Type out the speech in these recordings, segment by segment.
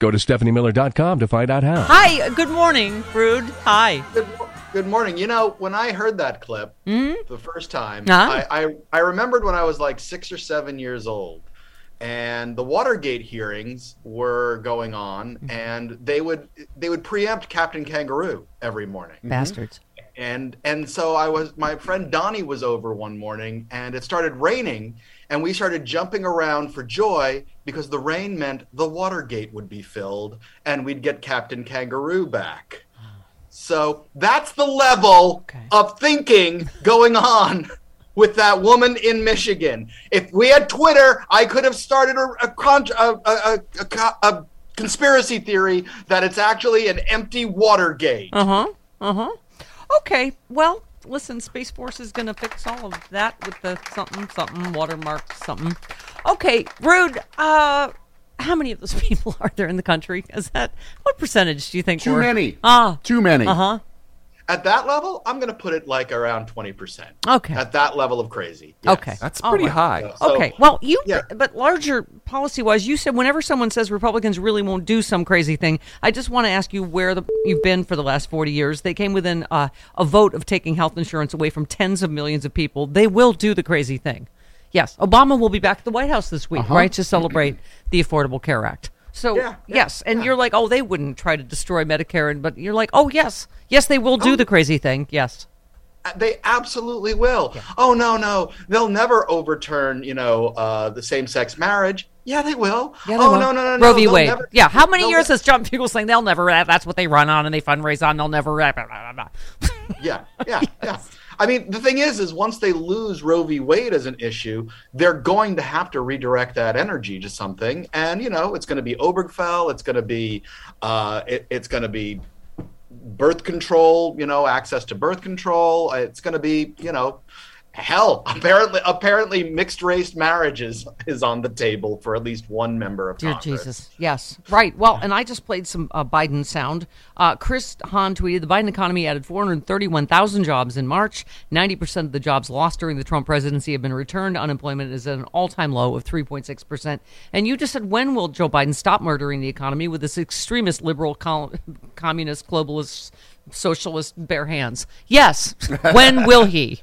Go to stephaniemiller.com to find out how. Hi, good morning, Rude. Hi. Good, good morning. You know, when I heard that clip the first time, Uh-huh. I, I I remembered when I was like six or seven years old, and the Watergate hearings were going on, and they would they would preempt Captain Kangaroo every morning. Bastards. and and so I was my friend Donnie was over one morning and it started raining and we started jumping around for joy because the rain meant the Watergate would be filled and we'd get Captain Kangaroo back. So that's the level Okay. of thinking going on with that woman in Michigan. If we had Twitter, I could have started a a, a, a conspiracy theory that it's actually an empty Watergate. Uh huh. Uh huh. Okay. Well, listen, Space Force is going to fix all of that with the something, something, watermark, something. Okay, Rude. Uh, how many of those people are there in the country? Is that what percentage do you think? Too were- many. Ah. Too many. Uh huh. At that level, I'm going to put it like around 20%. Okay. At that level of crazy. yes. Okay. That's pretty right. high. So- Okay. Well, you, yeah. but larger policy wise, you said whenever someone says Republicans really won't do some crazy thing, I just want to ask you where the, you've been for the last 40 years. They came within uh, a vote of taking health insurance away from tens of millions of people. They will do the crazy thing. Yes. Obama will be back at the White House this week, right, to celebrate the Affordable Care Act. So, Yeah, yeah, yes. And you're like, oh, they wouldn't try to destroy Medicare. And, but you're like, oh, yes. Yes, they will do the crazy thing. Yes. Uh, They absolutely will. Oh, no, no. They'll never overturn, you know, uh, the same sex marriage. Yeah, they will. Yeah, they oh, will. no, no, no, no. Roe v. Wade. never- yeah. How many years has Trump people saying they'll never? That's what they run on and they fundraise on. They'll never. Yeah, yeah, yeah. I mean, the thing is, is once they lose Roe v. Wade as an issue, they're going to have to redirect that energy to something, and you know, it's going to be Obergefell, it's going to be, uh, it, it's going to be birth control, you know, access to birth control. It's going to be, you know, hell. Apparently, apparently, mixed race marriages is on the table for at least one member of Dear Congress. Jesus. Yes. Right. Well, and I just played some uh, Biden sound. Uh, Chris Hahn tweeted the Biden economy added 431,000 jobs in March. 90% of the jobs lost during the Trump presidency have been returned. Unemployment is at an all time low of 3.6%. And you just said, when will Joe Biden stop murdering the economy with this extremist liberal col- communist globalist socialist bare hands? Yes. when will he?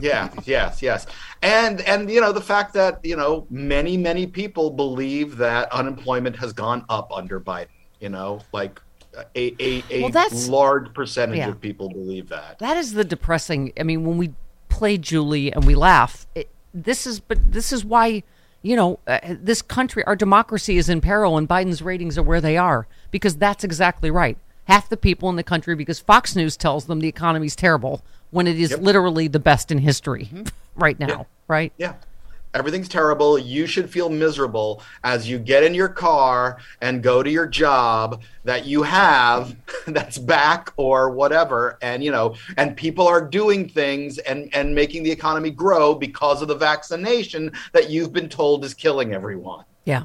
Yeah yes yes and and you know the fact that you know many many people believe that unemployment has gone up under biden you know like a a, a Well, large percentage yeah. of people believe that That is the depressing. I mean, when we play Julie and we laugh, it, this is but this is why you know uh, this country, our democracy is in peril, and Biden's ratings are where they are because that's exactly right. Half the people in the country, because Fox News tells them the economy's terrible when it is literally the best in history mm-hmm. right now. Right? yeah everything's terrible you should feel miserable as you get in your car and go to your job that you have that's back or whatever and you know and people are doing things and and making the economy grow because of the vaccination that you've been told is killing everyone Yeah.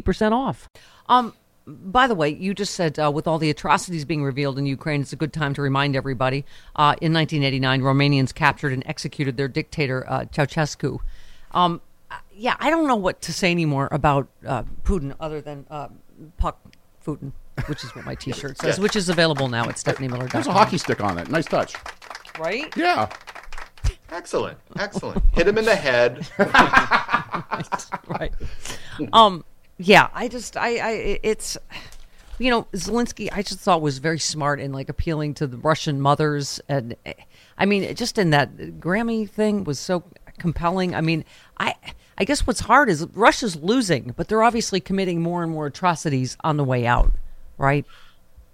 off off. Um, by the way, you just said uh, with all the atrocities being revealed in Ukraine, it's a good time to remind everybody. Uh, in 1989, Romanians captured and executed their dictator uh, Ceausescu. Um, yeah, I don't know what to say anymore about uh, Putin other than uh, Puck Putin, which is what my T-shirt says, which is available now at StephanieMiller.com. There's a hockey stick on it. Nice touch. Right? Yeah. Excellent, excellent. Hit him in the head. right. right. Um yeah, I just I I it's you know Zelensky I just thought was very smart in like appealing to the Russian mothers and I mean just in that Grammy thing was so compelling. I mean I I guess what's hard is Russia's losing, but they're obviously committing more and more atrocities on the way out, right?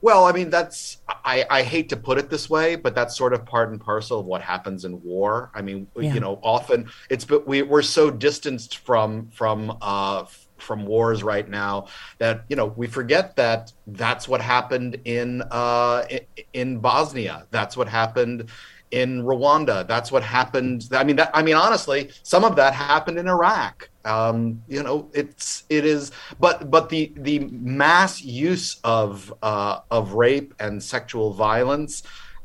Well, I mean, that's I, I hate to put it this way, but that's sort of part and parcel of what happens in war. I mean, yeah. you know, often it's but we we're so distanced from from uh, from wars right now that you know we forget that that's what happened in uh, in Bosnia. That's what happened in Rwanda. That's what happened. I mean, that, I mean, honestly, some of that happened in Iraq. Um, you know, it's it is, but but the the mass use of uh, of rape and sexual violence,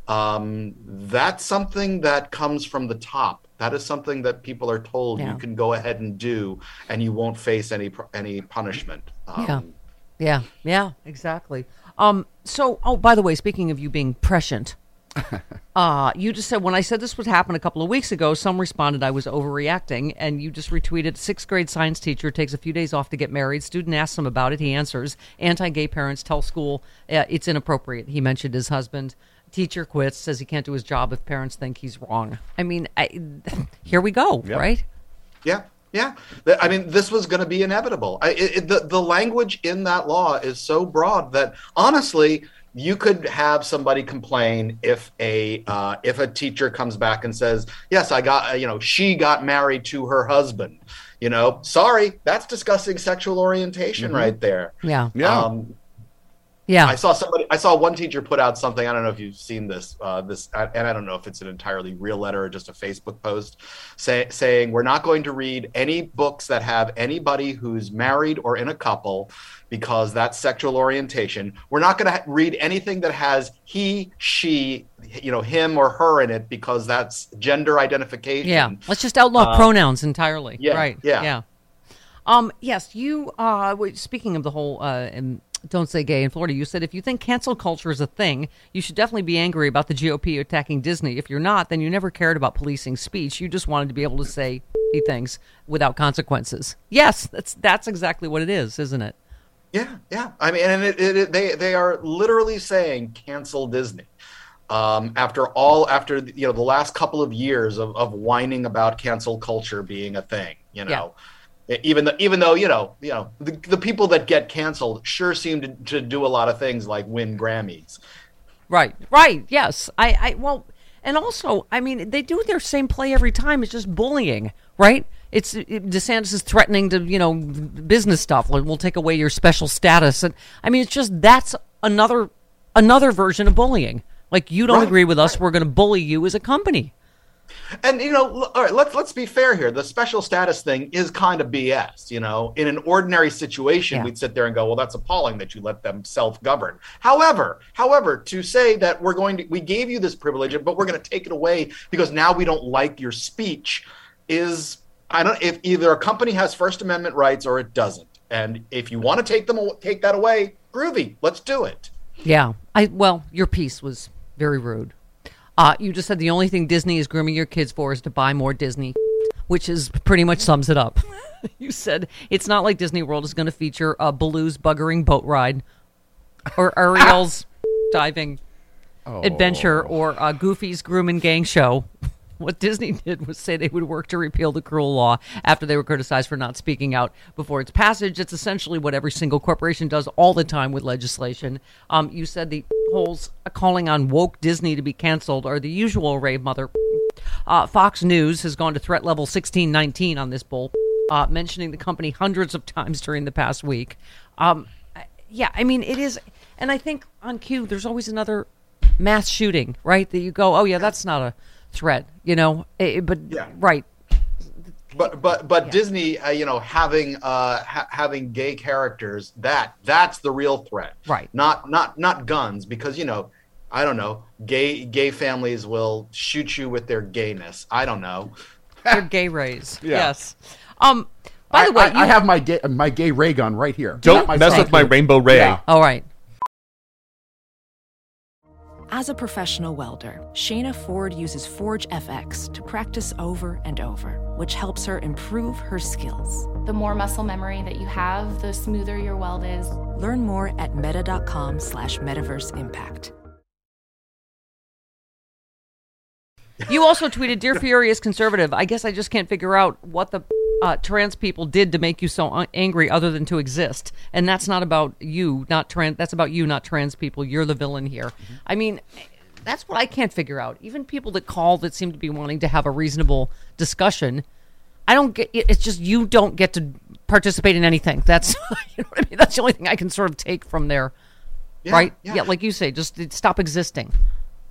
um, that's something that comes from the top. That is something that people are told yeah. you can go ahead and do, and you won't face any any punishment. Um, yeah, yeah, yeah, exactly. Um, so, oh, by the way, speaking of you being prescient, uh, you just said when I said this would happen a couple of weeks ago, some responded I was overreacting, and you just retweeted sixth grade science teacher takes a few days off to get married. Student asks him about it. He answers. Anti-gay parents tell school uh, it's inappropriate. He mentioned his husband teacher quits, says he can't do his job if parents think he's wrong. I mean, I, here we go, yep. right? Yeah. Yeah, I mean, this was going to be inevitable. I, it, the the language in that law is so broad that honestly, you could have somebody complain if a uh, if a teacher comes back and says, "Yes, I got you know she got married to her husband." You know, sorry, that's discussing sexual orientation mm-hmm. right there. Yeah, yeah. Um, yeah, I saw somebody. I saw one teacher put out something. I don't know if you've seen this. Uh, this, and I don't know if it's an entirely real letter or just a Facebook post, say, saying we're not going to read any books that have anybody who's married or in a couple, because that's sexual orientation. We're not going to ha- read anything that has he, she, you know, him or her in it, because that's gender identification. Yeah, let's just outlaw uh, pronouns entirely. Yeah, right. Yeah. Yeah. Um, yes, you. Uh, speaking of the whole uh, don't Say Gay in Florida, you said if you think cancel culture is a thing, you should definitely be angry about the GOP attacking Disney. If you're not, then you never cared about policing speech. You just wanted to be able to say things without consequences. Yes, that's that's exactly what it is, isn't it? Yeah, yeah. I mean, and it, it, it, they they are literally saying cancel Disney. Um, after all, after you know the last couple of years of, of whining about cancel culture being a thing, you know. Yeah even though even though you know you know the, the people that get canceled sure seem to, to do a lot of things like win grammys. Right. Right. Yes. I i well and also i mean they do their same play every time. It's just bullying right? It's it, desantis is threatening to you know business stuff like we'll take away your special status. And i mean it's just that's another another version of bullying. Like you don't right, agree with us right. we're going to bully you as a company and you know, all right, let's let's be fair here. The special status thing is kind of BS. You know, in an ordinary situation, yeah. we'd sit there and go, "Well, that's appalling that you let them self-govern." However, however, to say that we're going to we gave you this privilege, but we're going to take it away because now we don't like your speech is I don't if either a company has First Amendment rights or it doesn't. And if you want to take them take that away, groovy. Let's do it. Yeah. I well, your piece was very rude. Uh, you just said the only thing Disney is grooming your kids for is to buy more Disney, which is pretty much sums it up. you said it's not like Disney World is going to feature a Baloo's buggering boat ride or Ariel's diving adventure or uh, Goofy's groom and gang show. What Disney did was say they would work to repeal the cruel law after they were criticized for not speaking out before its passage. It's essentially what every single corporation does all the time with legislation. Um, you said the holes calling on woke Disney to be canceled are the usual of mother. Uh, Fox News has gone to threat level 1619 on this bull, uh, mentioning the company hundreds of times during the past week. Um, yeah, I mean, it is. And I think on cue, there's always another mass shooting, right? That you go, oh, yeah, that's not a threat, you know? Eh, but, Yeah. right. But but but Disney, uh, you know, having uh, ha- having gay characters that that's the real threat, Right. Not not not guns, because you know, I don't know, gay gay families will shoot you with their gayness. I don't know. They're gay rays. Yeah. Yes. Um, by I, the way, I, you, I have my gay, my gay ray gun right here. Don't mess with my rainbow ray. Yeah. all right. As a professional welder, Shayna Ford uses Forge FX to practice over and over, which helps her improve her skills. The more muscle memory that you have, the smoother your weld is. Learn more at meta.com slash metaverse impact. You also tweeted, "Dear Furious Conservative, I guess I just can't figure out what the uh, trans people did to make you so angry, other than to exist. And that's not about you, not trans. That's about you, not trans people. You're the villain here. I mean." That's what I can't figure out. Even people that call that seem to be wanting to have a reasonable discussion, I don't get. it- It's just you don't get to participate in anything. That's you know what I mean. That's the only thing I can sort of take from there, Yeah, right? yeah. like you say, just stop existing.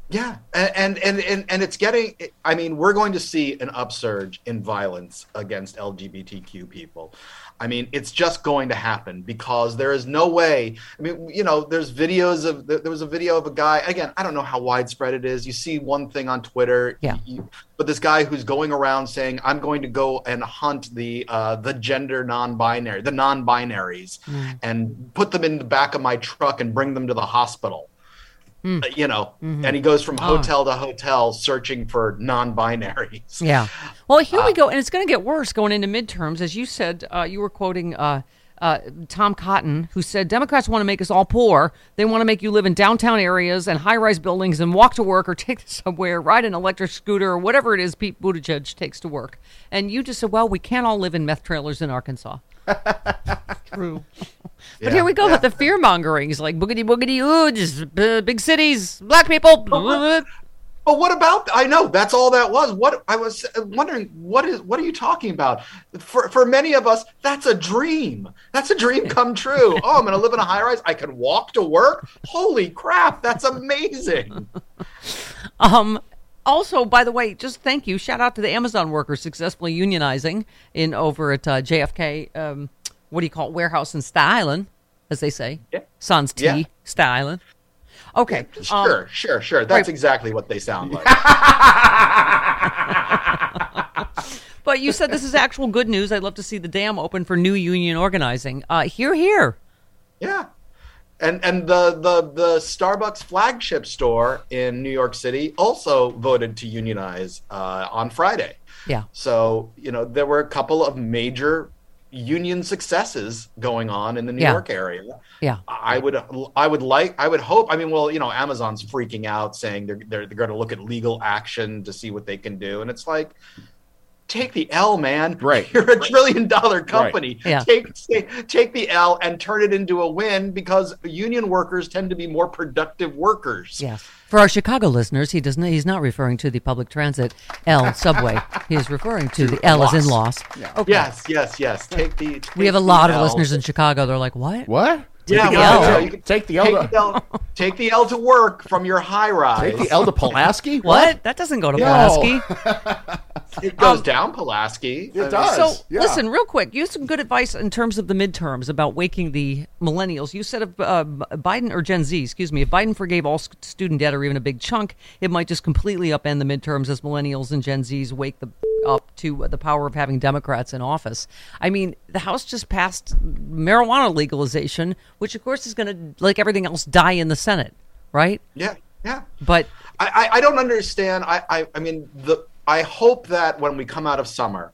Yeah, and and and and it's getting. I mean, we're going to see an upsurge in violence against LGBTQ people. I mean, it's just going to happen because there is no way. I mean, you know, there's videos of there was a video of a guy. Again, I don't know how widespread it is. You see one thing on Twitter, Yeah. you- but this guy who's going around saying, "I'm going to go and hunt the uh, the gender non-binary, the non-binaries, and put them in the back of my truck and bring them to the hospital." Uh, you know, and he goes from hotel to hotel searching for non-binaries. Yeah. Well, here we go, and it's going to get worse going into midterms, as you said. Uh, you were quoting uh, uh, Tom Cotton, who said Democrats want to make us all poor. They want to make you live in downtown areas and high-rise buildings and walk to work or take the subway or ride an electric scooter or whatever it is Pete Buttigieg takes to work. And you just said, well, we can't all live in meth trailers in Arkansas. True. But here we go with the fear mongering. He's like boogity boogity ooh, just uh, big cities, black people. But what about? I know that's all that was. What I was wondering, what is? What are you talking about? For for many of us, that's a dream. That's a dream come true. oh, I'm going to live in a high rise. I can walk to work. Holy crap, that's amazing. Um, also, by the way, just thank you. Shout out to the Amazon workers successfully unionizing in over at uh, JFK. Um, what do you call it? Warehouse in Styling, as they say. Yeah. Sans T Yeah. Styling. Okay. um, Sure, sure, sure. That's right. exactly what they sound like. but you said this is actual good news. I'd love to see the dam open for new union organizing. Uh, here, here. Yeah. And and the, the the Starbucks flagship store in New York City also voted to unionize uh, on Friday. Yeah. So you know there were a couple of major union successes going on in the New Yeah. York area. Yeah. I would I would like I would hope. I mean, well, you know, Amazon's freaking out, saying they're they're, they're going to look at legal action to see what they can do, and it's like. Take the L, man. Right. You're a trillion dollar company. Yeah. Take, take take the L and turn it into a win because union workers tend to be more productive workers. Yes. For our Chicago listeners, he doesn't. He's not referring to the public transit L subway. he is referring to the L as in loss. Okay. Yes, yes, yes. Take the. We have a lot the of L. listeners in Chicago. They're like, "What? What? Yeah, Take the well, L. yeah, you can Take the L. Take the L, take the L to work from your high rise. Take the L to Pulaski. What? That doesn't go to No. Pulaski." It goes down Pulaski. It does. So yeah. listen, real quick. You have some good advice in terms of the midterms about waking the millennials. You said if uh, Biden or Gen Z, excuse me, if Biden forgave all student debt or even a big chunk, it might just completely upend the midterms as millennials and Gen Zs wake the up to the power of having Democrats in office. I mean, the House just passed marijuana legalization, which of course is going to, like everything else, die in the Senate, right? Yeah, yeah. But I, I, I don't understand. I, I, I mean, the I hope that when we come out of summer,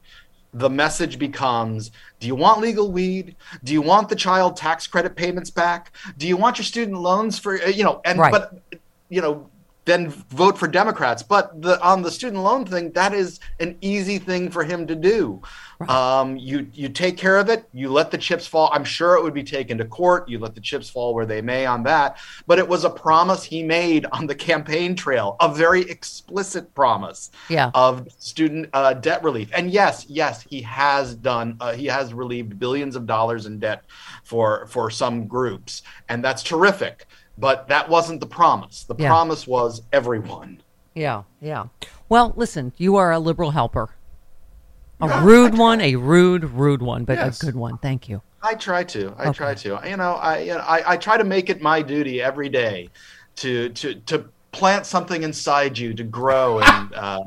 the message becomes do you want legal weed do you want the child tax credit payments back do you want your student loans for you know and Right. but you know then vote for democrats but the on the student loan thing that is an easy thing for him to do um, you you take care of it you let the chips fall i'm sure it would be taken to court you let the chips fall where they may on that but it was a promise he made on the campaign trail a very explicit promise Yeah. of student uh, debt relief. And yes, yes, he has done. Uh, he has relieved billions of dollars in debt for for some groups, and that's terrific. But that wasn't the promise. The Yeah. promise was everyone. Yeah, yeah. Well, listen, you are a liberal helper. A Yeah, rude one, a rude, rude one, but Yes. a good one. Thank you. I try to. I Okay. try to. You know, I, you know, I I try to make it my duty every day to to to plant something inside you to grow and. Uh,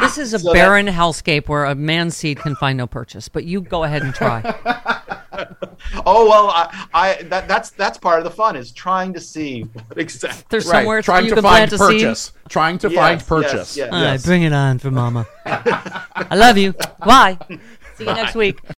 This is a So that- barren hellscape where a man's seed can find no purchase, but you go ahead and try. oh well, I, I that that's that's part of the fun is trying to see what exactly. There's Right, somewhere trying you to find plant a purchase. Trying to Yes, find yes, purchase. yes. All right, bring it on for mama. I love you. Bye. See you next week.